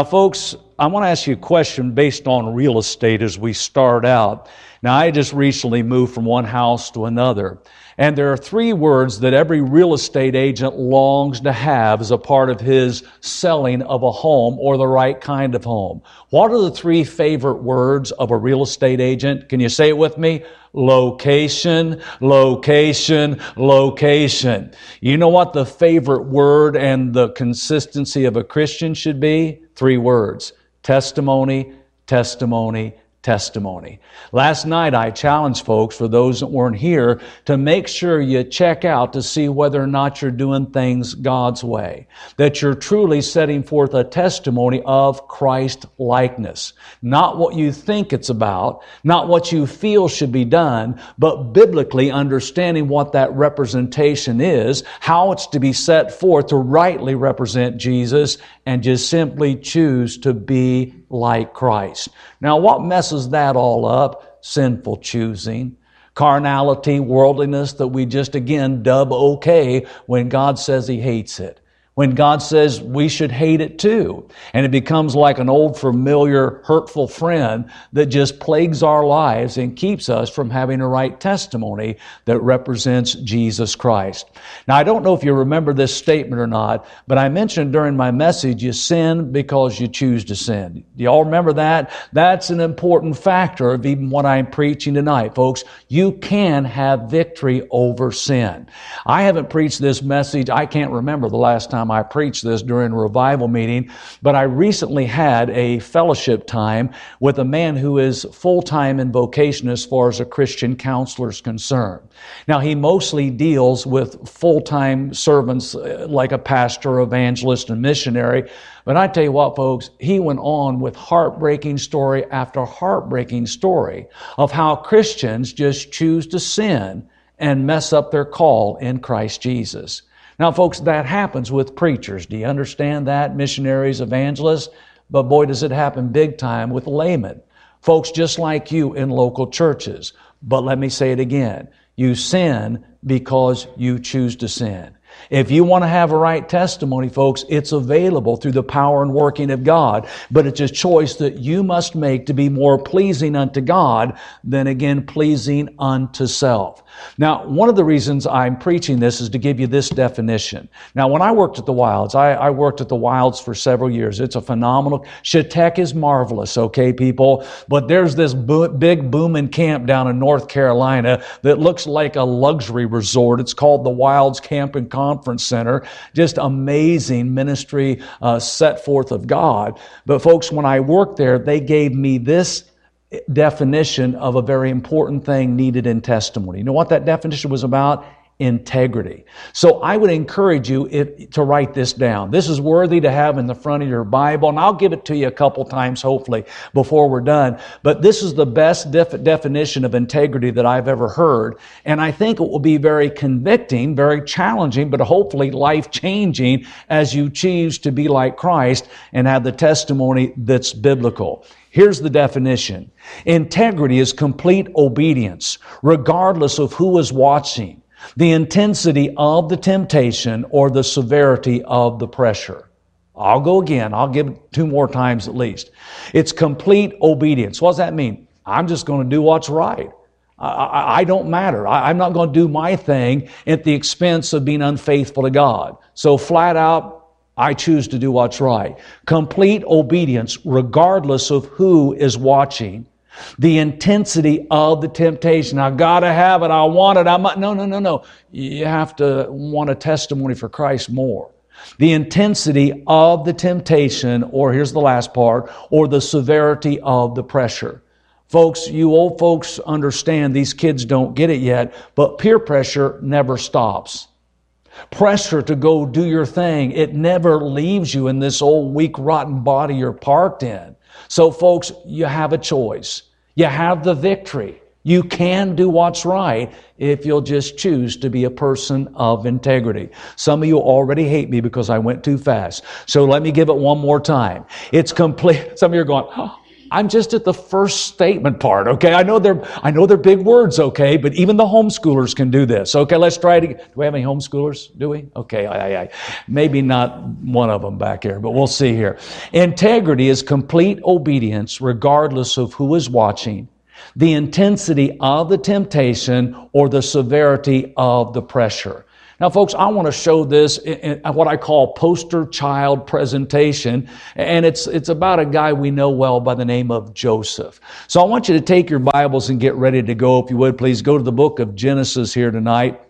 Now, folks, I want to ask you a question based on real estate as we start out. Now, I just recently moved from one house to another. And there are three words that every real estate agent longs to have as a part of his selling of a home or the right kind of home. What are the three favorite words of a real estate agent? Can you say it with me? Location, location, location. You know what the favorite word and the consistency of a Christian should be? Three words. Testimony, testimony, testimony. Last night I challenged folks, for those that weren't here, to make sure you check out to see whether or not you're doing things God's way. That you're truly setting forth a testimony of Christ likeness. Not what you think it's about, not what you feel should be done, but biblically understanding what that representation is, how it's to be set forth to rightly represent Jesus, and just simply choose to be like Christ. Now, what messes that all up? Sinful choosing, carnality, worldliness that we just again dub okay when God says He hates it when God says we should hate it too. And it becomes like an old familiar hurtful friend that just plagues our lives and keeps us from having a right testimony that represents Jesus Christ. Now, I don't know if you remember this statement or not, but I mentioned during my message, you sin because you choose to sin. Do y'all remember that? That's an important factor of even what I'm preaching tonight, folks. You can have victory over sin. I haven't preached this message, I can't remember the last time time I preached this during a revival meeting, but I recently had a fellowship time with a man who is full time in vocation as far as a Christian counselor is concerned. Now, he mostly deals with full time servants uh, like a pastor, evangelist, and missionary. But I tell you what, folks, he went on with heartbreaking story after heartbreaking story of how Christians just choose to sin and mess up their call in Christ Jesus. Now, folks, that happens with preachers. Do you understand that? Missionaries, evangelists. But boy, does it happen big time with laymen. Folks just like you in local churches. But let me say it again. You sin because you choose to sin. If you want to have a right testimony, folks, it's available through the power and working of God, but it's a choice that you must make to be more pleasing unto God than again pleasing unto self. Now, one of the reasons I'm preaching this is to give you this definition. Now, when I worked at the Wilds, I, I worked at the Wilds for several years. It's a phenomenal, Chautauqua is marvelous, okay, people? But there's this bo- big booming camp down in North Carolina that looks like a luxury resort. It's called the Wilds Camp and Conference Center. Just amazing ministry uh, set forth of God. But folks, when I worked there, they gave me this definition of a very important thing needed in testimony. You know what that definition was about? Integrity. So I would encourage you if, to write this down. This is worthy to have in the front of your Bible, and I'll give it to you a couple times, hopefully, before we're done. But this is the best def- definition of integrity that I've ever heard, and I think it will be very convicting, very challenging, but hopefully life changing as you choose to be like Christ and have the testimony that's biblical. Here's the definition. Integrity is complete obedience, regardless of who is watching, the intensity of the temptation, or the severity of the pressure. I'll go again. I'll give it two more times at least. It's complete obedience. What does that mean? I'm just going to do what's right. I, I, I don't matter. I, I'm not going to do my thing at the expense of being unfaithful to God. So flat out, I choose to do what's right. Complete obedience, regardless of who is watching. The intensity of the temptation. I gotta have it. I want it. I'm no, no, no, no. You have to want a testimony for Christ more. The intensity of the temptation, or here's the last part, or the severity of the pressure. Folks, you old folks understand these kids don't get it yet, but peer pressure never stops pressure to go do your thing. It never leaves you in this old weak, rotten body you're parked in. So, folks, you have a choice. You have the victory. You can do what's right if you'll just choose to be a person of integrity. Some of you already hate me because I went too fast. So let me give it one more time. It's complete. Some of you are going, oh, I'm just at the first statement part, okay? I know they're, I know they're big words, okay? But even the homeschoolers can do this. Okay, let's try it. Do we have any homeschoolers? Do we? Okay, maybe not one of them back here, but we'll see here. Integrity is complete obedience regardless of who is watching, the intensity of the temptation, or the severity of the pressure. Now, folks, I want to show this in, what I call poster child presentation, and it's, it's about a guy we know well by the name of Joseph. So I want you to take your Bibles and get ready to go. If you would, please go to the book of Genesis here tonight.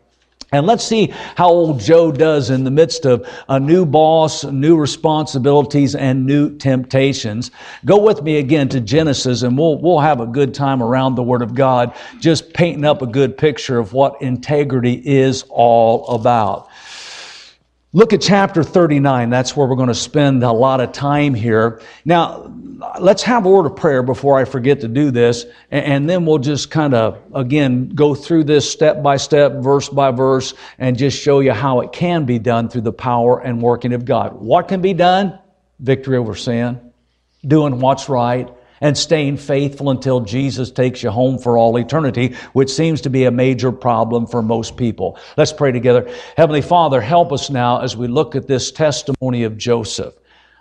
And let's see how old Joe does in the midst of a new boss, new responsibilities, and new temptations. Go with me again to Genesis and we'll, we'll have a good time around the Word of God, just painting up a good picture of what integrity is all about. Look at chapter 39. That's where we're going to spend a lot of time here. Now, let's have a word of prayer before I forget to do this, and then we'll just kind of, again, go through this step by step, verse by verse, and just show you how it can be done through the power and working of God. What can be done? Victory over sin, doing what's right, and staying faithful until Jesus takes you home for all eternity, which seems to be a major problem for most people. Let's pray together. Heavenly Father, help us now as we look at this testimony of Joseph.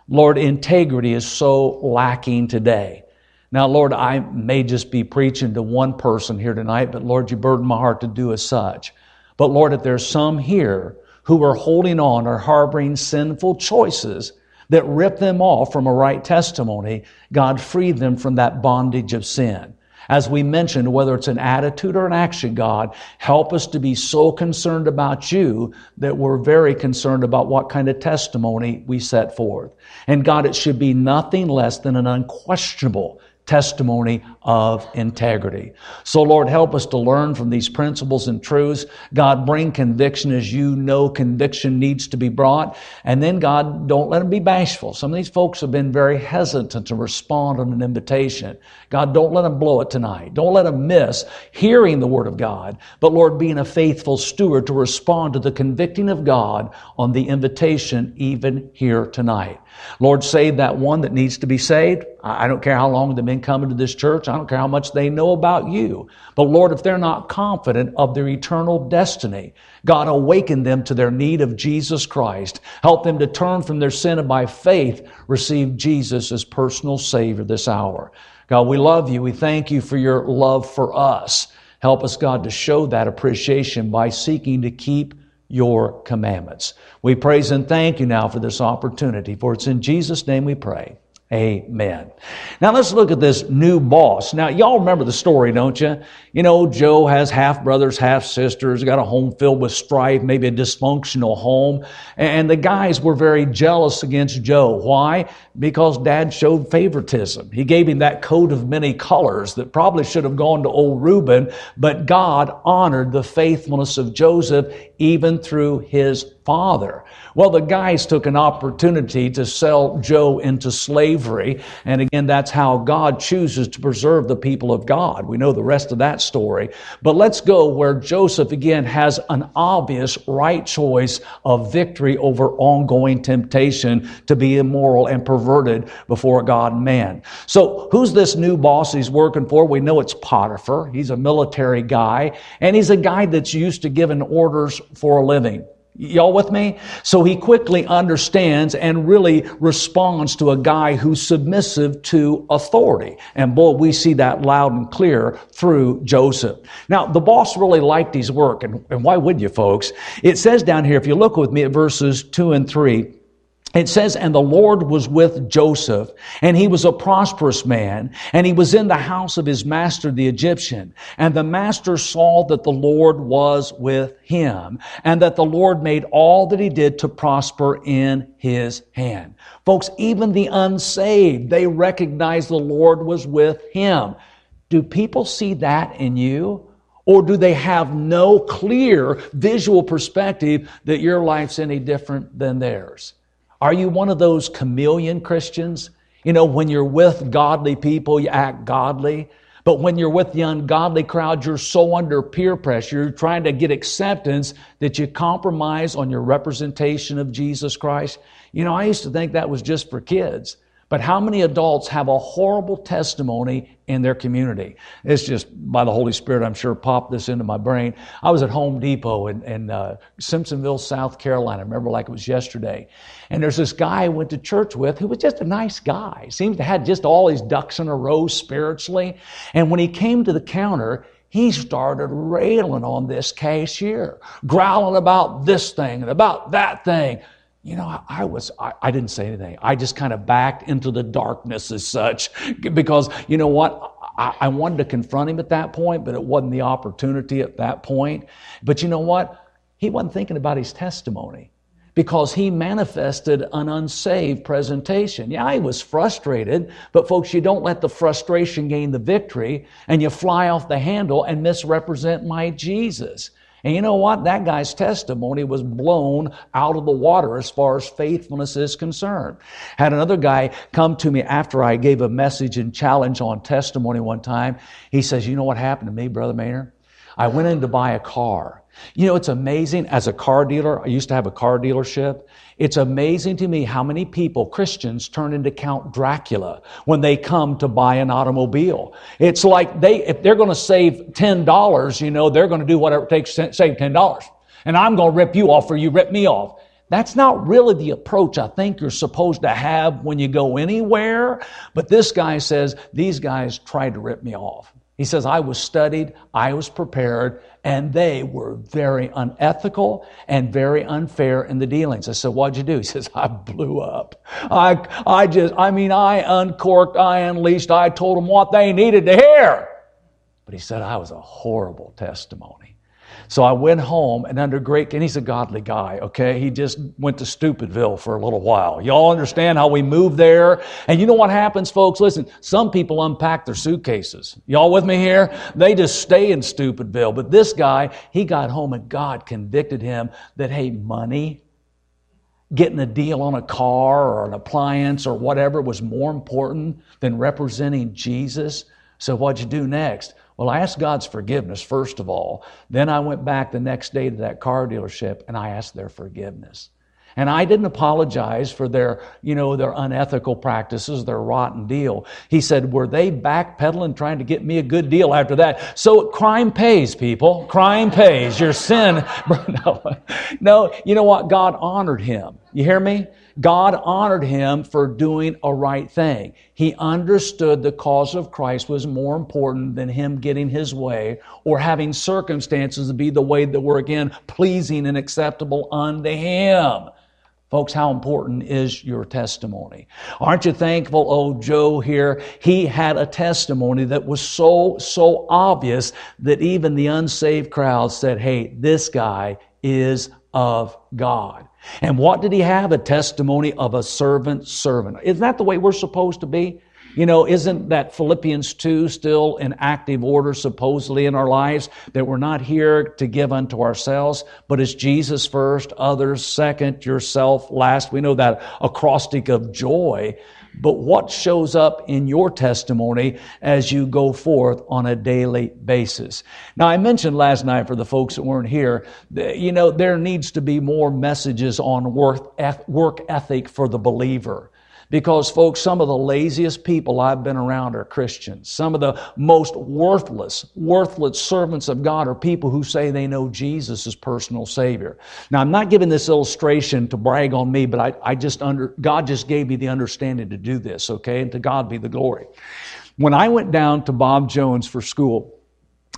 Lord, integrity is so lacking today. Now, Lord, I may just be preaching to one person here tonight, but Lord, you burden my heart to do as such. But Lord, if there's some here who are holding on or harboring sinful choices, that ripped them off from a right testimony, God freed them from that bondage of sin. As we mentioned, whether it's an attitude or an action, God, help us to be so concerned about you that we're very concerned about what kind of testimony we set forth. And God, it should be nothing less than an unquestionable testimony of integrity. So, Lord, help us to learn from these principles and truths. God, bring conviction as you know conviction needs to be brought. And then, God, don't let them be bashful. Some of these folks have been very hesitant to respond on an invitation. God, don't let them blow it tonight. Don't let them miss hearing the Word of God. But, Lord, being a faithful steward to respond to the convicting of God on the invitation even here tonight. Lord, save that one that needs to be saved. I don't care how long they've been coming to this church. I don't care how much they know about you. But Lord, if they're not confident of their eternal destiny, God, awaken them to their need of Jesus Christ. Help them to turn from their sin and by faith receive Jesus as personal Savior this hour. God, we love you. We thank you for your love for us. Help us, God, to show that appreciation by seeking to keep your commandments. We praise and thank you now for this opportunity, for it's in Jesus' name we pray. Amen. Now let's look at this new boss. Now, y'all remember the story, don't you? You know, Joe has half brothers, half sisters, got a home filled with strife, maybe a dysfunctional home. And the guys were very jealous against Joe. Why? Because dad showed favoritism. He gave him that coat of many colors that probably should have gone to old Reuben, but God honored the faithfulness of Joseph even through his father. Well, the guys took an opportunity to sell Joe into slavery. And again, that's how God chooses to preserve the people of God. We know the rest of that story. But let's go where Joseph again has an obvious right choice of victory over ongoing temptation to be immoral and perverted before God and man. So who's this new boss he's working for? We know it's Potiphar. He's a military guy and he's a guy that's used to giving orders for a living. Y'all with me? So he quickly understands and really responds to a guy who's submissive to authority. And boy, we see that loud and clear through Joseph. Now, the boss really liked his work, and, and why would you, folks? It says down here, if you look with me at verses two and three, it says, and the Lord was with Joseph, and he was a prosperous man, and he was in the house of his master, the Egyptian. And the master saw that the Lord was with him, and that the Lord made all that he did to prosper in his hand. Folks, even the unsaved, they recognize the Lord was with him. Do people see that in you? Or do they have no clear visual perspective that your life's any different than theirs? Are you one of those chameleon Christians? You know, when you're with godly people, you act godly. But when you're with the ungodly crowd, you're so under peer pressure, you're trying to get acceptance that you compromise on your representation of Jesus Christ. You know, I used to think that was just for kids. But how many adults have a horrible testimony in their community? It's just by the Holy Spirit, I'm sure, popped this into my brain. I was at Home Depot in, in uh, Simpsonville, South Carolina. I remember like it was yesterday. And there's this guy I went to church with who was just a nice guy. Seems to have just all his ducks in a row spiritually. And when he came to the counter, he started railing on this cashier, growling about this thing and about that thing. You know, I, I was, I, I, didn't say anything. I just kind of backed into the darkness as such because, you know what? I, I wanted to confront him at that point, but it wasn't the opportunity at that point. But you know what? He wasn't thinking about his testimony because he manifested an unsaved presentation. Yeah, he was frustrated, but folks, you don't let the frustration gain the victory and you fly off the handle and misrepresent my Jesus. And you know what? That guy's testimony was blown out of the water as far as faithfulness is concerned. Had another guy come to me after I gave a message and challenge on testimony one time. He says, You know what happened to me, Brother Manor? I went in to buy a car. You know, it's amazing as a car dealer. I used to have a car dealership. It's amazing to me how many people, Christians, turn into Count Dracula when they come to buy an automobile. It's like they, if they're going to save $10, you know, they're going to do whatever it takes to save $10. And I'm going to rip you off or you rip me off. That's not really the approach I think you're supposed to have when you go anywhere. But this guy says, these guys tried to rip me off. He says, I was studied, I was prepared, and they were very unethical and very unfair in the dealings. I said, What'd you do? He says, I blew up. I, I just, I mean, I uncorked, I unleashed, I told them what they needed to hear. But he said, I was a horrible testimony. So I went home and under great, and he's a godly guy, okay? He just went to Stupidville for a little while. Y'all understand how we moved there? And you know what happens, folks? Listen, some people unpack their suitcases. Y'all with me here? They just stay in Stupidville. But this guy, he got home and God convicted him that, hey, money, getting a deal on a car or an appliance or whatever was more important than representing Jesus. So what'd you do next? Well, I asked God's forgiveness, first of all. Then I went back the next day to that car dealership and I asked their forgiveness. And I didn't apologize for their, you know, their unethical practices, their rotten deal. He said, were they backpedaling trying to get me a good deal after that? So crime pays, people. Crime pays. Your sin. no, no, you know what? God honored him. You hear me? God honored him for doing a right thing. He understood the cause of Christ was more important than him getting his way or having circumstances be the way that were again pleasing and acceptable unto him. Folks, how important is your testimony? Aren't you thankful, oh, Joe here? He had a testimony that was so, so obvious that even the unsaved crowd said, hey, this guy is of God. And what did he have? A testimony of a servant servant. Isn't that the way we're supposed to be? You know, isn't that Philippians 2 still in active order supposedly in our lives? That we're not here to give unto ourselves, but it's Jesus first, others second, yourself last. We know that acrostic of joy but what shows up in your testimony as you go forth on a daily basis. Now, I mentioned last night for the folks that weren't here, you know, there needs to be more messages on work, ethic for the believer. Because, folks, some of the laziest people I've been around are Christians. Some of the most worthless, worthless servants of God are people who say they know Jesus as personal Savior. Now, I'm not giving this illustration to brag on me, but I, I just under, God just gave me the understanding to do this, okay? And to God be the glory. When I went down to Bob Jones for school,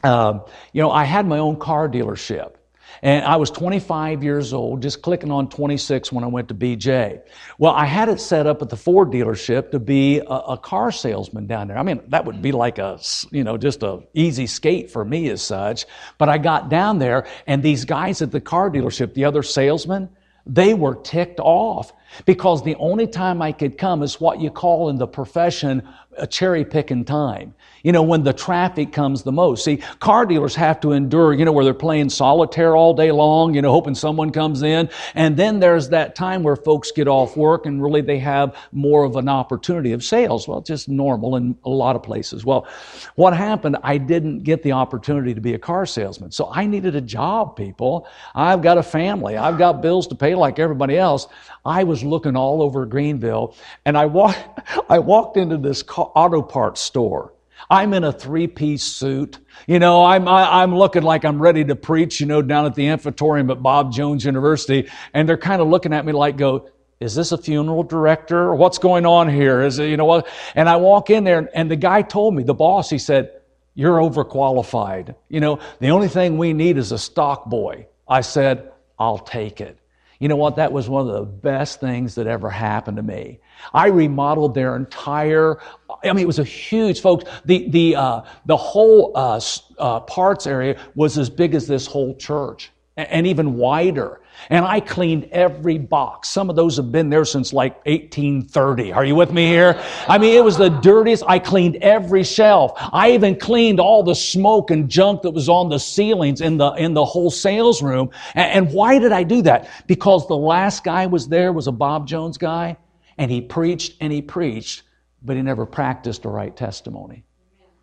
uh, you know, I had my own car dealership. And I was 25 years old, just clicking on 26 when I went to BJ. Well, I had it set up at the Ford dealership to be a, a car salesman down there. I mean, that would be like a, you know, just a easy skate for me as such. But I got down there and these guys at the car dealership, the other salesmen, they were ticked off because the only time I could come is what you call in the profession a cherry picking time you know, when the traffic comes the most. See, car dealers have to endure, you know, where they're playing solitaire all day long, you know, hoping someone comes in. And then there's that time where folks get off work and really they have more of an opportunity of sales. Well, just normal in a lot of places. Well, what happened, I didn't get the opportunity to be a car salesman. So I needed a job, people. I've got a family. I've got bills to pay like everybody else. I was looking all over Greenville, and I walked, I walked into this auto parts store. I'm in a three-piece suit. You know, I'm, I, am looking like I'm ready to preach, you know, down at the amphitheater at Bob Jones University. And they're kind of looking at me like, go, is this a funeral director? What's going on here? Is it, you know what? And I walk in there and the guy told me, the boss, he said, you're overqualified. You know, the only thing we need is a stock boy. I said, I'll take it. You know what? That was one of the best things that ever happened to me. I remodeled their entire. I mean, it was a huge, folks. The the uh, the whole uh, uh, parts area was as big as this whole church, and even wider. And I cleaned every box. Some of those have been there since like 1830. Are you with me here? I mean, it was the dirtiest. I cleaned every shelf. I even cleaned all the smoke and junk that was on the ceilings in the, in the whole sales room. And, and why did I do that? Because the last guy was there was a Bob Jones guy and he preached and he preached, but he never practiced a right testimony.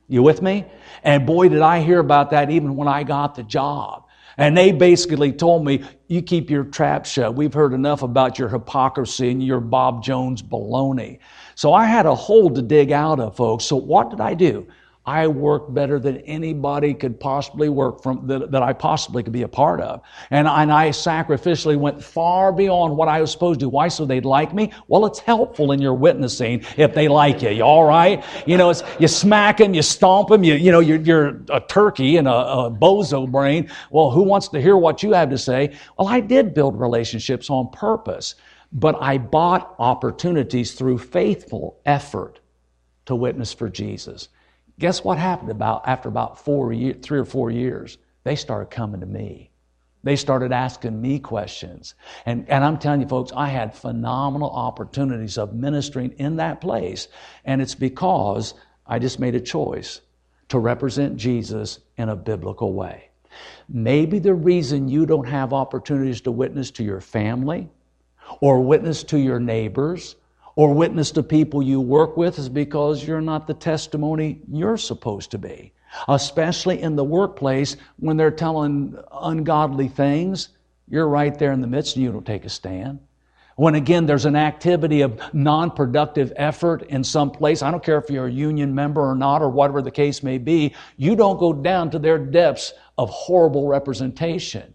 You with me? And boy, did I hear about that even when I got the job. And they basically told me, you keep your trap shut. We've heard enough about your hypocrisy and your Bob Jones baloney. So I had a hole to dig out of, folks. So what did I do? I worked better than anybody could possibly work from that, that I possibly could be a part of. And, and I sacrificially went far beyond what I was supposed to. Why? So they'd like me? Well, it's helpful in your witnessing if they like you. You all right? You know, it's, you smack them, you stomp them, you, you know, you're, you're a turkey and a, a bozo brain. Well, who wants to hear what you have to say? Well, I did build relationships on purpose, but I bought opportunities through faithful effort to witness for Jesus. Guess what happened about after about four year, three or four years? They started coming to me. They started asking me questions. And, and I'm telling you, folks, I had phenomenal opportunities of ministering in that place. And it's because I just made a choice to represent Jesus in a biblical way. Maybe the reason you don't have opportunities to witness to your family or witness to your neighbors or witness to people you work with is because you're not the testimony you're supposed to be. Especially in the workplace when they're telling ungodly things, you're right there in the midst and you don't take a stand. When again, there's an activity of non productive effort in some place, I don't care if you're a union member or not, or whatever the case may be, you don't go down to their depths of horrible representation.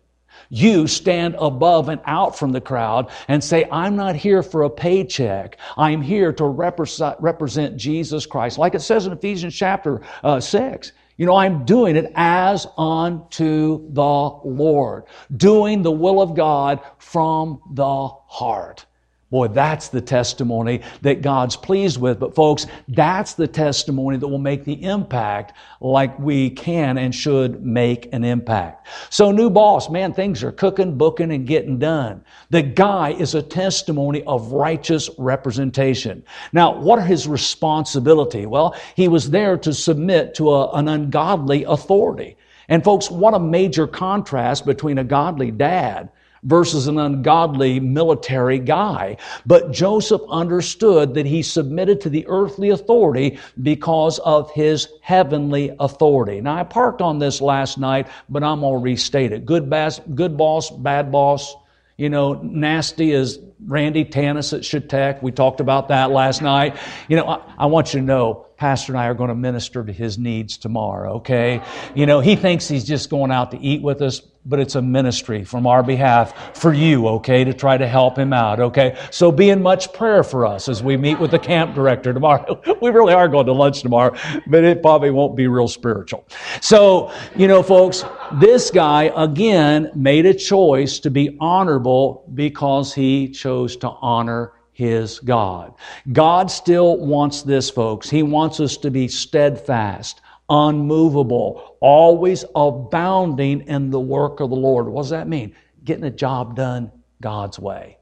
You stand above and out from the crowd and say, I'm not here for a paycheck. I'm here to represent, Jesus Christ. Like it says in Ephesians chapter uh, 6. You know, I'm doing it as unto the Lord, doing the will of God from the heart. Boy, that's the testimony that God's pleased with. But folks, that's the testimony that will make the impact like we can and should make an impact. So new boss, man, things are cooking, booking, and getting done. The guy is a testimony of righteous representation. Now, what are his responsibility? Well, he was there to submit to a, an ungodly authority. And folks, what a major contrast between a godly dad versus an ungodly military guy. But Joseph understood that he submitted to the earthly authority because of his heavenly authority. Now, I parked on this last night, but I'm going to restate it. Good, bass, good boss, bad boss. You know, nasty as Randy Tannis at Chetek. We talked about that last night. You know, I, I want you to know Pastor and I are going to minister to his needs tomorrow, okay? You know, he thinks he's just going out to eat with us, but it's a ministry from our behalf for you, okay, to try to help him out, okay? So be in much prayer for us as we meet with the camp director tomorrow. we really are going to lunch tomorrow, but it probably won't be real spiritual. So, you know, folks, this guy, again, made a choice to be honorable because he chose to honor his God. God still wants this, folks. He wants us to be steadfast, unmovable, always abounding in the work of the Lord. What does that mean? Getting a job done God's way.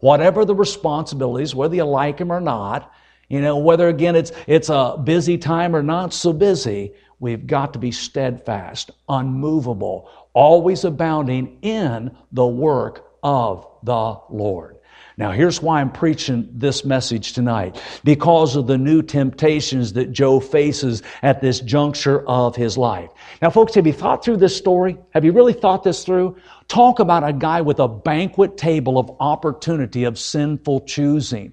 Whatever the responsibilities, whether you like them or not, you know, whether again it's, it's a busy time or not so busy, we've got to be steadfast, unmovable, always abounding in the work of the Lord. Now, here's why I'm preaching this message tonight. Because of the new temptations that Joe faces at this juncture of his life. Now, folks, have you thought through this story? Have you really thought this through? Talk about a guy with a banquet table of opportunity of sinful choosing.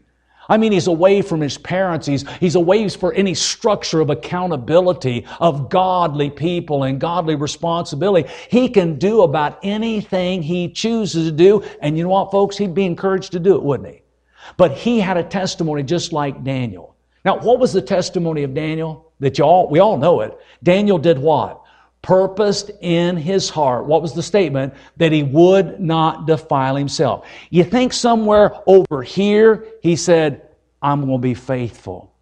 I mean, he's away from his parents. He's, he's away for any structure of accountability of godly people and godly responsibility. He can do about anything he chooses to do. And you know what, folks? He'd be encouraged to do it, wouldn't he? But he had a testimony just like Daniel. Now, what was the testimony of Daniel? That you all, we all know it. Daniel did what? Purposed in his heart. What was the statement? That he would not defile himself. You think somewhere over here, he said, I'm going to be faithful.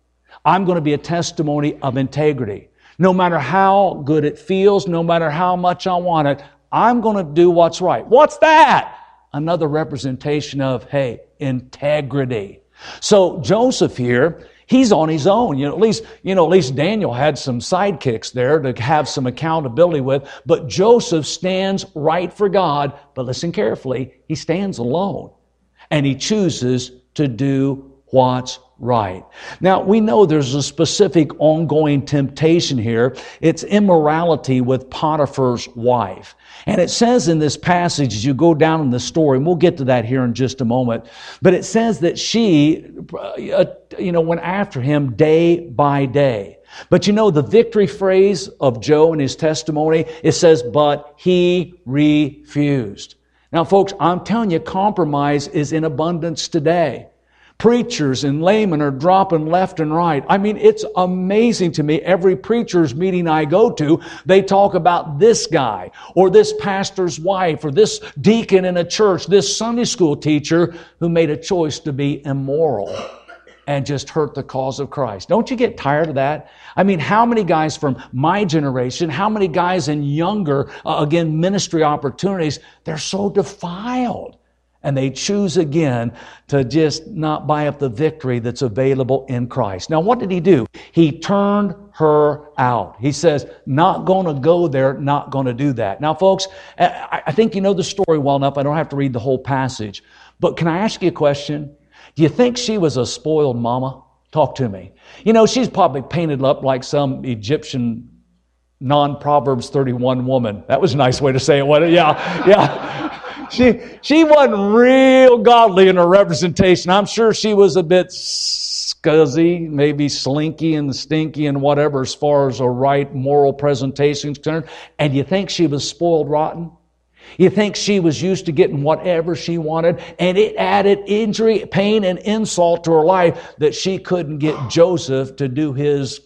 I'm going to be a testimony of integrity. No matter how good it feels, no matter how much I want it, I'm going to do what's right. What's that? Another representation of, hey, integrity. So Joseph here, he's on his own. You know, at least, you know, at least Daniel had some sidekicks there to have some accountability with. But Joseph stands right for God. But listen carefully, he stands alone. And he chooses to do what's right. Now, we know there's a specific ongoing temptation here. It's immorality with Potiphar's wife. And it says in this passage, as you go down in the story, and we'll get to that here in just a moment, but it says that she, uh, you know, went after him day by day. But you know, the victory phrase of Joe in his testimony, it says, but he refused. Now, folks, I'm telling you, compromise is in abundance today. Preachers and laymen are dropping left and right. I mean, it's amazing to me. Every preacher's meeting I go to, they talk about this guy or this pastor's wife or this deacon in a church, this Sunday school teacher who made a choice to be immoral and just hurt the cause of Christ. Don't you get tired of that? I mean, how many guys from my generation, how many guys in younger, uh, again, ministry opportunities, they're so defiled and they choose again to just not buy up the victory that's available in Christ. Now, what did he do? He turned her out. He says, not to go there, not to do that. Now, folks, I think you know the story well enough. I don't have to read the whole passage. But can I ask you a question? Do you think she was a spoiled mama? Talk to me. You know, she's probably painted up like some Egyptian non Proverbs 31 woman. That was a nice way to say it, wasn't it? Yeah, yeah she, she wasn't real godly in her representation. I'm sure she was a bit scuzzy, maybe slinky and stinky and whatever as far as a right moral presentation is concerned. And you think she was spoiled rotten? You think she was used to getting whatever she wanted, and it added injury, pain, and insult to her life that she couldn't get Joseph to do his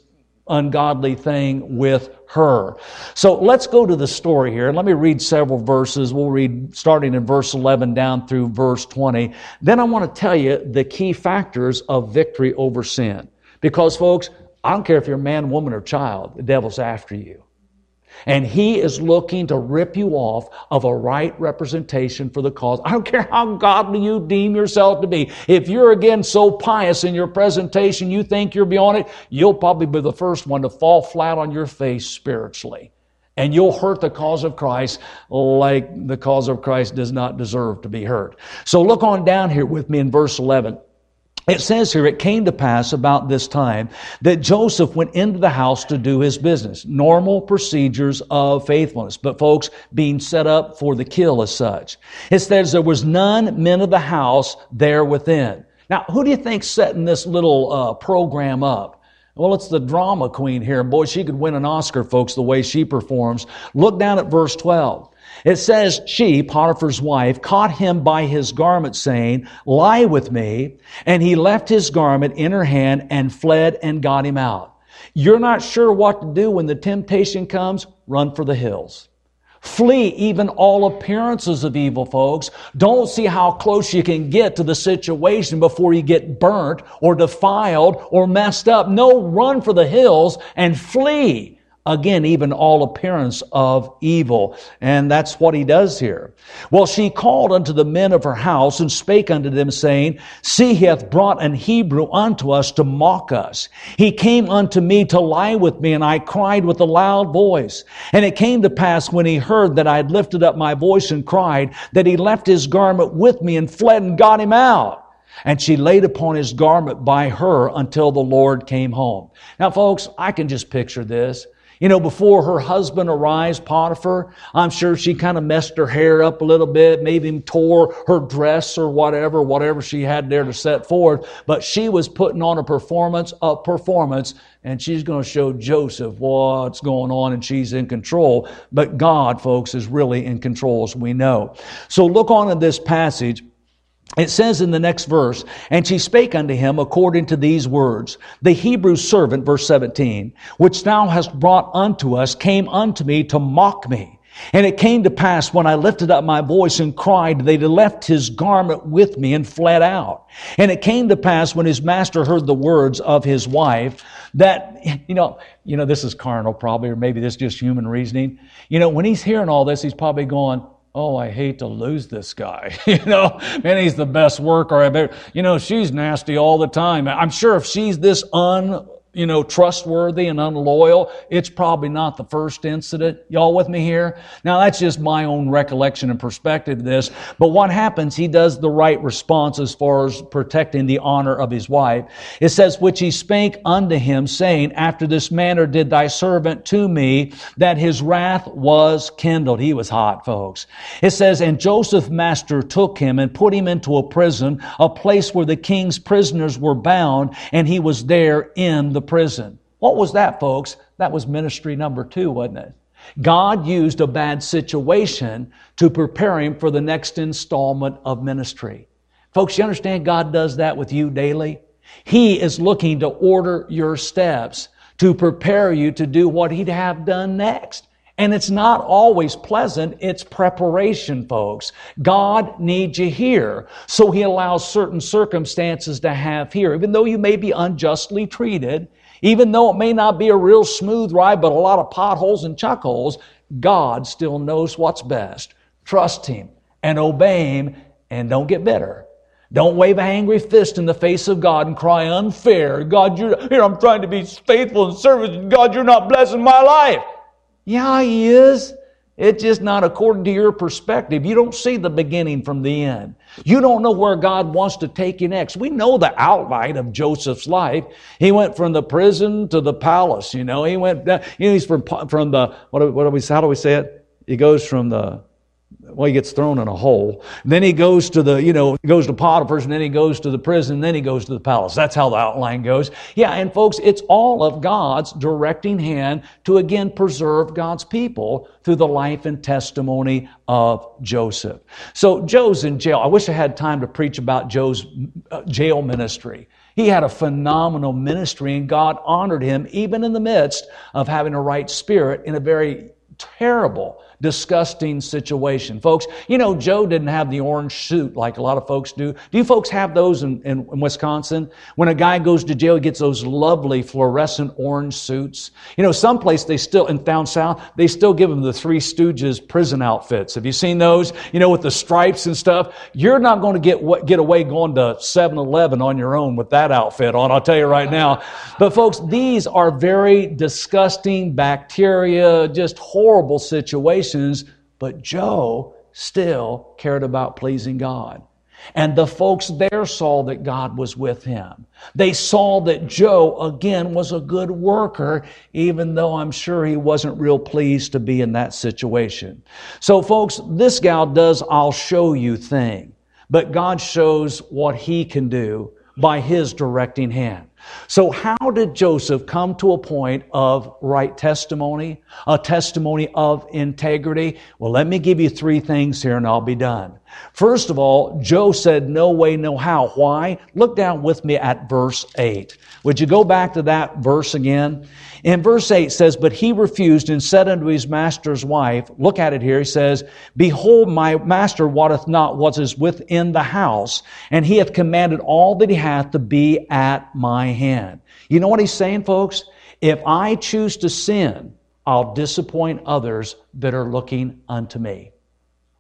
ungodly thing with her. So let's go to the story here. And Let me read several verses. We'll read starting in verse 11 down through verse 20. Then I want to tell you the key factors of victory over sin. Because folks, I don't care if you're a man, woman, or child, the devil's after you. And he is looking to rip you off of a right representation for the cause. I don't care how godly you deem yourself to be. If you're again so pious in your presentation, you think you're beyond it, you'll probably be the first one to fall flat on your face spiritually. And you'll hurt the cause of Christ like the cause of Christ does not deserve to be hurt. So look on down here with me in verse 11. It says here, it came to pass about this time that Joseph went into the house to do his business. Normal procedures of faithfulness, but folks, being set up for the kill as such. It says there was none men of the house there within. Now, who do you think setting this little uh, program up? Well, it's the drama queen here. Boy, she could win an Oscar, folks, the way she performs. Look down at verse 12. It says, she, Potiphar's wife, caught him by his garment, saying, Lie with me. And he left his garment in her hand and fled and got him out. You're not sure what to do when the temptation comes? Run for the hills. Flee even all appearances of evil, folks. Don't see how close you can get to the situation before you get burnt or defiled or messed up. No, run for the hills and flee. Again, even all appearance of evil. And that's what he does here. Well, she called unto the men of her house and spake unto them, saying, See, he hath brought an Hebrew unto us to mock us. He came unto me to lie with me, and I cried with a loud voice. And it came to pass when he heard that I had lifted up my voice and cried, that he left his garment with me and fled and got him out. And she laid upon his garment by her until the Lord came home. Now, folks, I can just picture this. You know, before her husband arrives, Potiphar, I'm sure she kind of messed her hair up a little bit, maybe tore her dress or whatever, whatever she had there to set forth. But she was putting on a performance, a performance, and she's going to show Joseph what's going on and she's in control. But God, folks, is really in control as we know. So look on in this passage. It says in the next verse, and she spake unto him according to these words. The Hebrew servant, verse 17, which thou hast brought unto us, came unto me to mock me. And it came to pass when I lifted up my voice and cried, they left his garment with me and fled out. And it came to pass when his master heard the words of his wife that, you know, you know, this is carnal probably, or maybe this is just human reasoning. You know, when he's hearing all this, he's probably going, oh, I hate to lose this guy. you know, man, he's the best worker I've ever, you know, she's nasty all the time. I'm sure if she's this un, you know, trustworthy and unloyal, it's probably not the first incident. Y'all with me here? Now that's just my own recollection and perspective of this. But what happens? He does the right response as far as protecting the honor of his wife. It says, which he spake unto him, saying, After this manner did thy servant to me, that his wrath was kindled. He was hot, folks. It says, And Joseph master took him and put him into a prison, a place where the king's prisoners were bound, and he was there in the the prison. What was that, folks? That was ministry number two, wasn't it? God used a bad situation to prepare him for the next installment of ministry. Folks, you understand God does that with you daily? He is looking to order your steps to prepare you to do what He'd have done next. And it's not always pleasant. It's preparation, folks. God needs you here. So He allows certain circumstances to have here. Even though you may be unjustly treated, even though it may not be a real smooth ride, but a lot of potholes and chuck holes, God still knows what's best. Trust Him and obey Him and don't get bitter. Don't wave a angry fist in the face of God and cry unfair. God, you're, here I'm trying to be faithful and servant. God, you're not blessing my life. Yeah, he is. It's just not according to your perspective. You don't see the beginning from the end. You don't know where God wants to take you next. We know the outline of Joseph's life. He went from the prison to the palace. You know, he went. You know, he's from from the what? What do we? How do we say it? He goes from the well, he gets thrown in a hole. Then he goes to the, you know, goes to Potiphar's, and then he goes to the prison, and then he goes to the palace. That's how the outline goes. Yeah, and folks, it's all of God's directing hand to again preserve God's people through the life and testimony of Joseph. So Joe's in jail. I wish I had time to preach about Joe's uh, jail ministry. He had a phenomenal ministry, and God honored him even in the midst of having a right spirit in a very terrible disgusting situation. Folks, you know, Joe didn't have the orange suit like a lot of folks do. Do you folks have those in, in, in Wisconsin? When a guy goes to jail, he gets those lovely fluorescent orange suits. You know, someplace they still, in down south, they still give them the Three Stooges prison outfits. Have you seen those? You know, with the stripes and stuff. You're not going to get, get away going to 7-Eleven on your own with that outfit on, I'll tell you right now. But folks, these are very disgusting bacteria, just horrible situations but Joe still cared about pleasing God. And the folks there saw that God was with him. They saw that Joe, again, was a good worker, even though I'm sure he wasn't real pleased to be in that situation. So, folks, this gal does I'll show you thing, but God shows what he can do by his directing hand. So, how did Joseph come to a point of right testimony, a testimony of integrity? Well, let me give you three things here and I'll be done. First of all, Joe said, No way, no how. Why? Look down with me at verse 8. Would you go back to that verse again? In verse 8 says, But he refused and said unto his master's wife, Look at it here. He says, Behold, my master wotteth not what is within the house, and he hath commanded all that he hath to be at my hand. You know what he's saying, folks? If I choose to sin, I'll disappoint others that are looking unto me.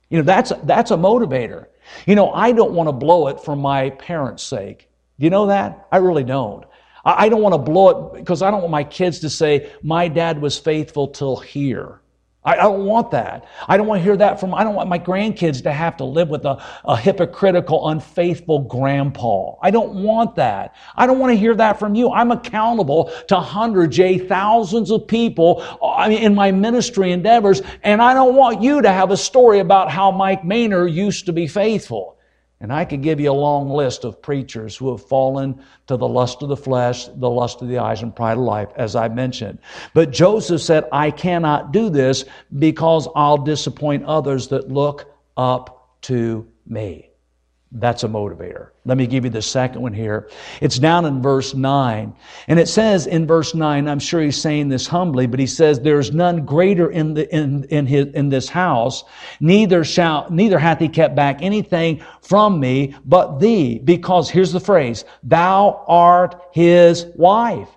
You know, that's, that's a motivator. You know, I don't want to blow it for my parents' sake. Do you know that? I really don't. I don't want to blow it because I don't want my kids to say, my dad was faithful till here. I, don't want that. I don't want to hear that from, I don't want my grandkids to have to live with a, a hypocritical, unfaithful grandpa. I don't want that. I don't want to hear that from you. I'm accountable to hundreds, yea, thousands of people in my ministry endeavors, and I don't want you to have a story about how Mike Manor used to be faithful. And I could give you a long list of preachers who have fallen to the lust of the flesh, the lust of the eyes, and pride of life, as I mentioned. But Joseph said, I cannot do this because I'll disappoint others that look up to me. That's a motivator. Let me give you the second one here. It's down in verse 9. And it says in verse 9, I'm sure he's saying this humbly, but he says, There's none greater in, the, in, in, his, in this house, neither shall, neither hath he kept back anything from me but thee. Because here's the phrase, thou art his wife.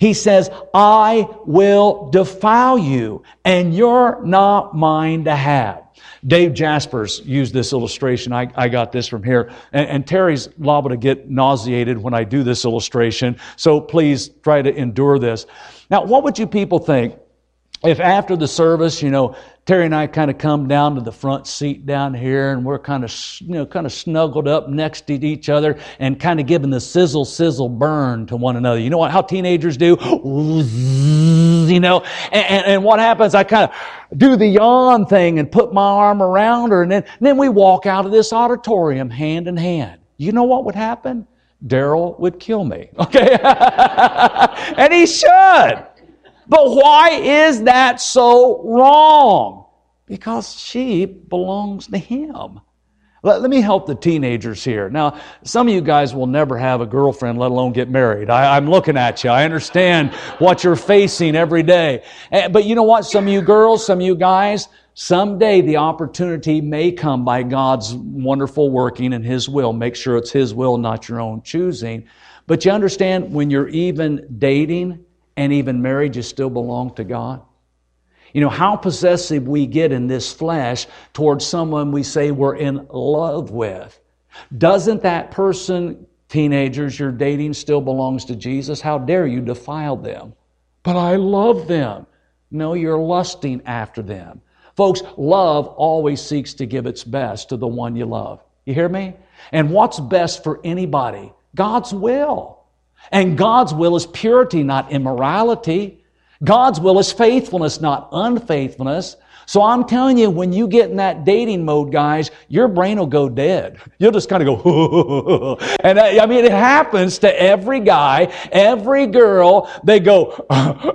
He says, I will defile you, and you're not mine to have. Dave Jaspers used this illustration. I, I got this from here. And, and, Terry's liable to get nauseated when I do this illustration. So please try to endure this. Now, what would you people think if after the service, you know, Terry and I kind of come down to the front seat down here and we're kind of, you know, kind of snuggled up next to each other and kind of giving the sizzle, sizzle burn to one another. You know what, how teenagers do? You know, and, and, and what happens? I kind of do the yawn thing and put my arm around her and then, and then we walk out of this auditorium hand in hand. You know what would happen? Daryl would kill me. Okay. and he should. But why is that so wrong? Because she belongs to him. Let, let, me help the teenagers here. Now, some of you guys will never have a girlfriend, let alone get married. I, am looking at you. I understand what you're facing every day. Eh, but you know what? Some of you girls, some of you guys, someday the opportunity may come by God's wonderful working and His will. Make sure it's His will, not your own choosing. But you understand when you're even dating, and even marriages still belong to God? You know, how possessive we get in this flesh towards someone we say we're in love with. Doesn't that person, teenagers you're dating, still belongs to Jesus? How dare you defile them? But I love them. No, you're lusting after them. Folks, love always seeks to give its best to the one you love. You hear me? And what's best for anybody? God's will. And God's will is purity, not immorality. God's will is faithfulness, not unfaithfulness. So I'm telling you, when you get in that dating mode, guys, your brain will go dead. You'll just kind of go, and I, I, mean, it happens to every guy, every girl. They go,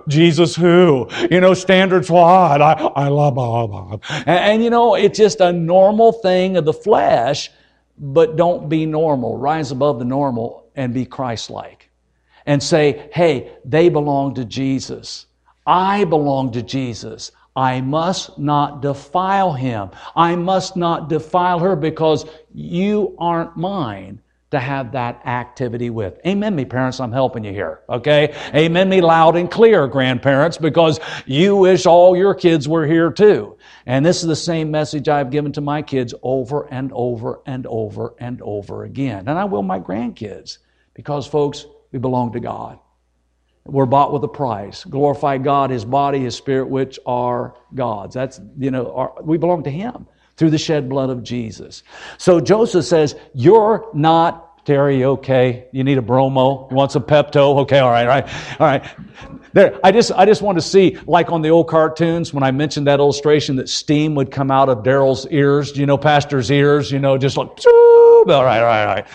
Jesus who? You know, standards what? I, I love Bob. And, and you know, it's just a normal thing of the flesh, but don't be normal. Rise above the normal and be Christ-like and say, hey, they belong to Jesus. I belong to Jesus. I must not defile him. I must not defile her because you aren't mine to have that activity with. Amen me, parents. I'm helping you here. Okay? Amen me loud and clear, grandparents, because you wish all your kids were here too. And this is the same message I've given to my kids over and over and over and over again. And I will my grandkids. Because folks, we belong to God. We're bought with a price. Glorify God, His body, His spirit, which are God's. That's, you know, our, we belong to Him through the shed blood of Jesus. So Joseph says, You're not Terry, okay? You need a bromo? You want some Pepto? Okay, all right, all right, all right. There, I just, I just want to see, like on the old cartoons, when I mentioned that illustration that steam would come out of Daryl's ears, you know, Pastor's ears, you know, just like, right, right, right.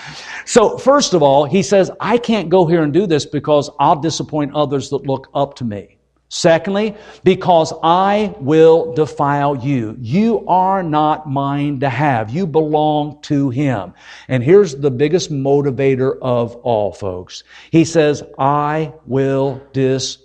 So, first of all, he says, I can't go here and do this because I'll disappoint others that look up to me. Secondly, because I will defile you. You are not mine to have. You belong to Him. And here's the biggest motivator of all, folks. He says, I will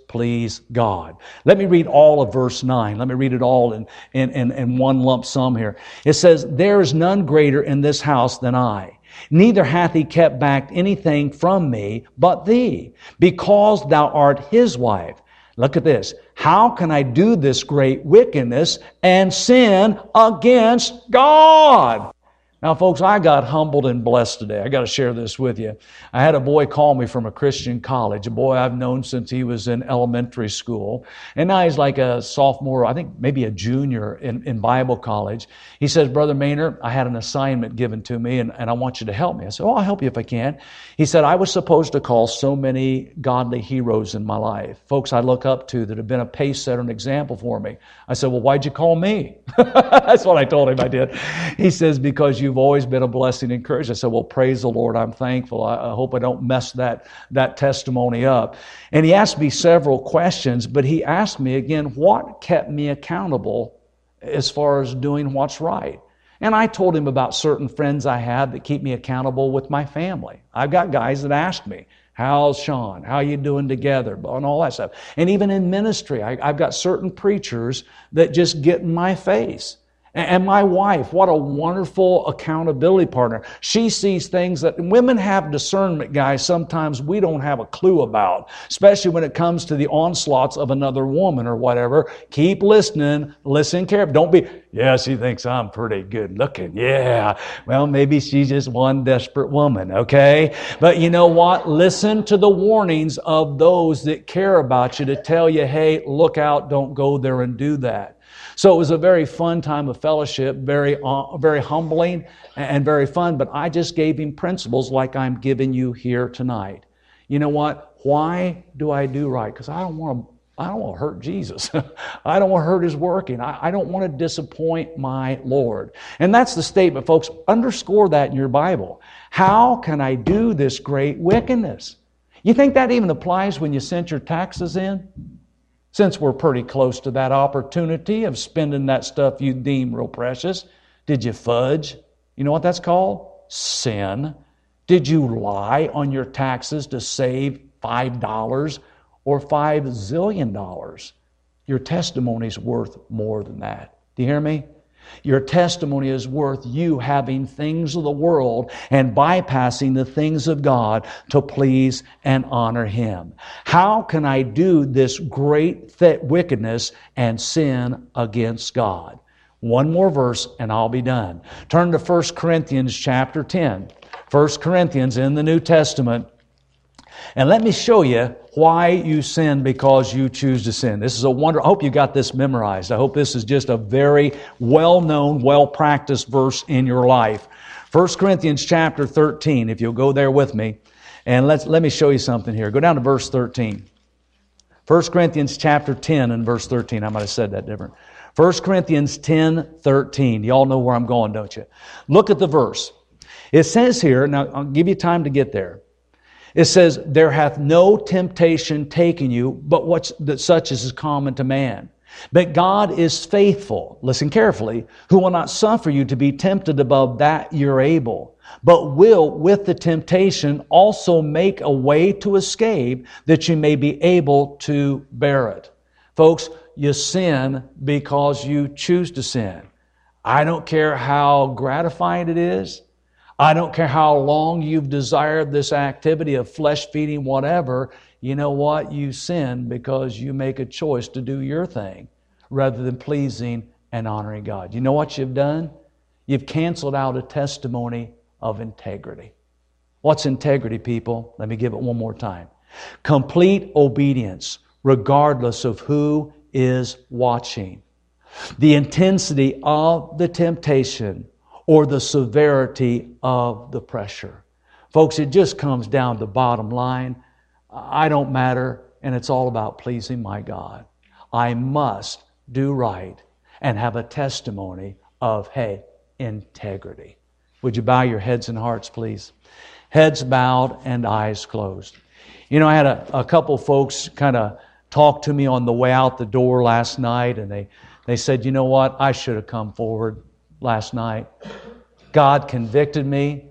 displease God. Let me read all of verse 9. Let me read it all in, in, in, in one lump sum here. It says, There is none greater in this house than I. Neither hath he kept back anything from me but thee, because thou art his wife. Look at this. How can I do this great wickedness and sin against God? Now, folks, I got humbled and blessed today. I got to share this with you. I had a boy call me from a Christian college, a boy I've known since he was in elementary school. And now he's like a sophomore, I think maybe a junior in, in Bible college. He says, Brother Manor, I had an assignment given to me and, and I want you to help me. I said, Oh, I'll help you if I can. He said, I was supposed to call so many godly heroes in my life, folks I look up to that have been a pace setter, an example for me. I said, Well, why'd you call me? That's what I told him I did. He says, Because you've always been a blessing and encouragement. I said, Well, praise the Lord. I'm thankful. I, I hope I don't mess that, that testimony up. And he asked me several questions, but he asked me again, What kept me accountable as far as doing what's right? And I told him about certain friends I had that keep me accountable with my family. I've got guys that ask me, How's Sean? How you doing together? And all that stuff. And even in ministry, I, have got certain preachers that just get in my face. And my wife, what a wonderful accountability partner. She sees things that women have discernment, guys, sometimes we don't have a clue about, especially when it comes to the onslaughts of another woman or whatever. Keep listening, listen carefully. Don't be, yeah, she thinks I'm pretty good looking. Yeah. Well, maybe she's just one desperate woman, okay? But you know what? Listen to the warnings of those that care about you to tell you, hey, look out, don't go there and do that. So it was a very fun time of fellowship, very, uh, very humbling and very fun, but I just gave him principles like I'm giving you here tonight. You know what? Why do I do right? Because I don't want to I don't want to hurt Jesus. I don't want to hurt his working. I, I, don't want to disappoint my Lord. And that's the statement, folks. Underscore that in your Bible. How can I do this great wickedness? You think that even applies when you sent your taxes in? Since we're pretty close to that opportunity of spending that stuff you deem real precious, did you fudge? You know what that's called? Sin. Did you lie on your taxes to save $5 or $5 zillion? Your testimony's worth more than that. Do you hear me? Your testimony is worth you having things of the world and bypassing the things of God to please and honor Him. How can I do this great th- wickedness and sin against God? One more verse and I'll be done. Turn to 1 Corinthians chapter 10. 1 Corinthians in the New Testament. And let me show you why you sin because you choose to sin. This is a wonder. I hope you got this memorized. I hope this is just a very well known, well practiced verse in your life. 1 Corinthians chapter 13, if you'll go there with me. And let's, let me show you something here. Go down to verse 13. 1 Corinthians chapter 10 and verse 13. I might have said that different. 1 Corinthians 10, 13. Y'all know where I'm going, don't you? Look at the verse. It says here, now I'll give you time to get there. It says, There hath no temptation taken you, but what's that such as is common to man. But God is faithful, listen carefully, who will not suffer you to be tempted above that you're able, but will with the temptation also make a way to escape that you may be able to bear it. Folks, you sin because you choose to sin. I don't care how gratifying it is. I don't care how long you've desired this activity of flesh feeding, whatever. You know what? You sin because you make a choice to do your thing rather than pleasing and honoring God. You know what you've done? You've canceled out a testimony of integrity. What's integrity, people? Let me give it one more time. Complete obedience, regardless of who is watching. The intensity of the temptation or the severity of the pressure. Folks, it just comes down to bottom line. I don't matter, and it's all about pleasing my God. I must do right and have a testimony of, hey, integrity. Would you bow your heads and hearts, please? Heads bowed and eyes closed. You know, I had a, a couple folks kind of talk to me on the way out the door last night, and they, they said, you know what, I should have come forward last night. God convicted me.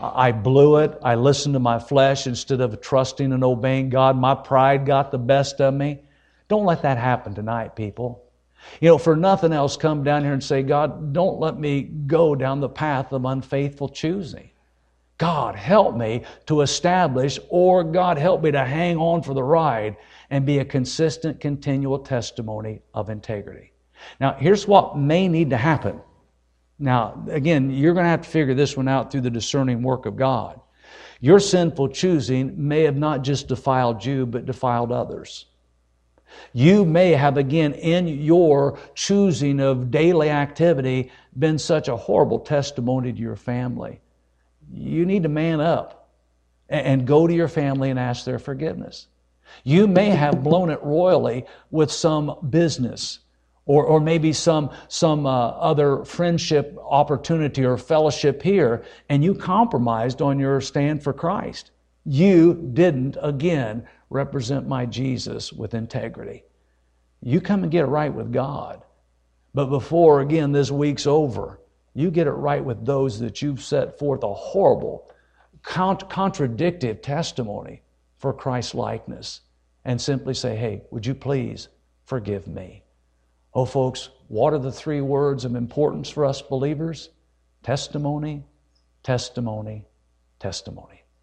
I blew it. I listened to my flesh instead of trusting and obeying God. My pride got the best of me. Don't let that happen tonight, people. You know, for nothing else, come down here and say, God, don't let me go down the path of unfaithful choosing. God, help me to establish, or God, help me to hang on for the ride and be a consistent, continual testimony of integrity. Now, here's what may need to happen Now, again, you're going to have to figure this one out through the discerning work of God. Your sinful choosing may have not just defiled you, but defiled others. You may have, again, in your choosing of daily activity, been such a horrible testimony to your family. You need to man up and go to your family and ask their forgiveness. You may have blown it royally with some business or, or maybe some, some uh, other friendship opportunity or fellowship here, and you compromised on your stand for Christ. You didn't, again, represent my Jesus with integrity. You come and get it right with God. But before, again, this week's over, you get it right with those that you've set forth a horrible, cont- contradictive testimony for Christ's likeness and simply say, hey, would you please forgive me? Oh, folks, what are the three words of importance for us believers? Testimony, testimony, testimony.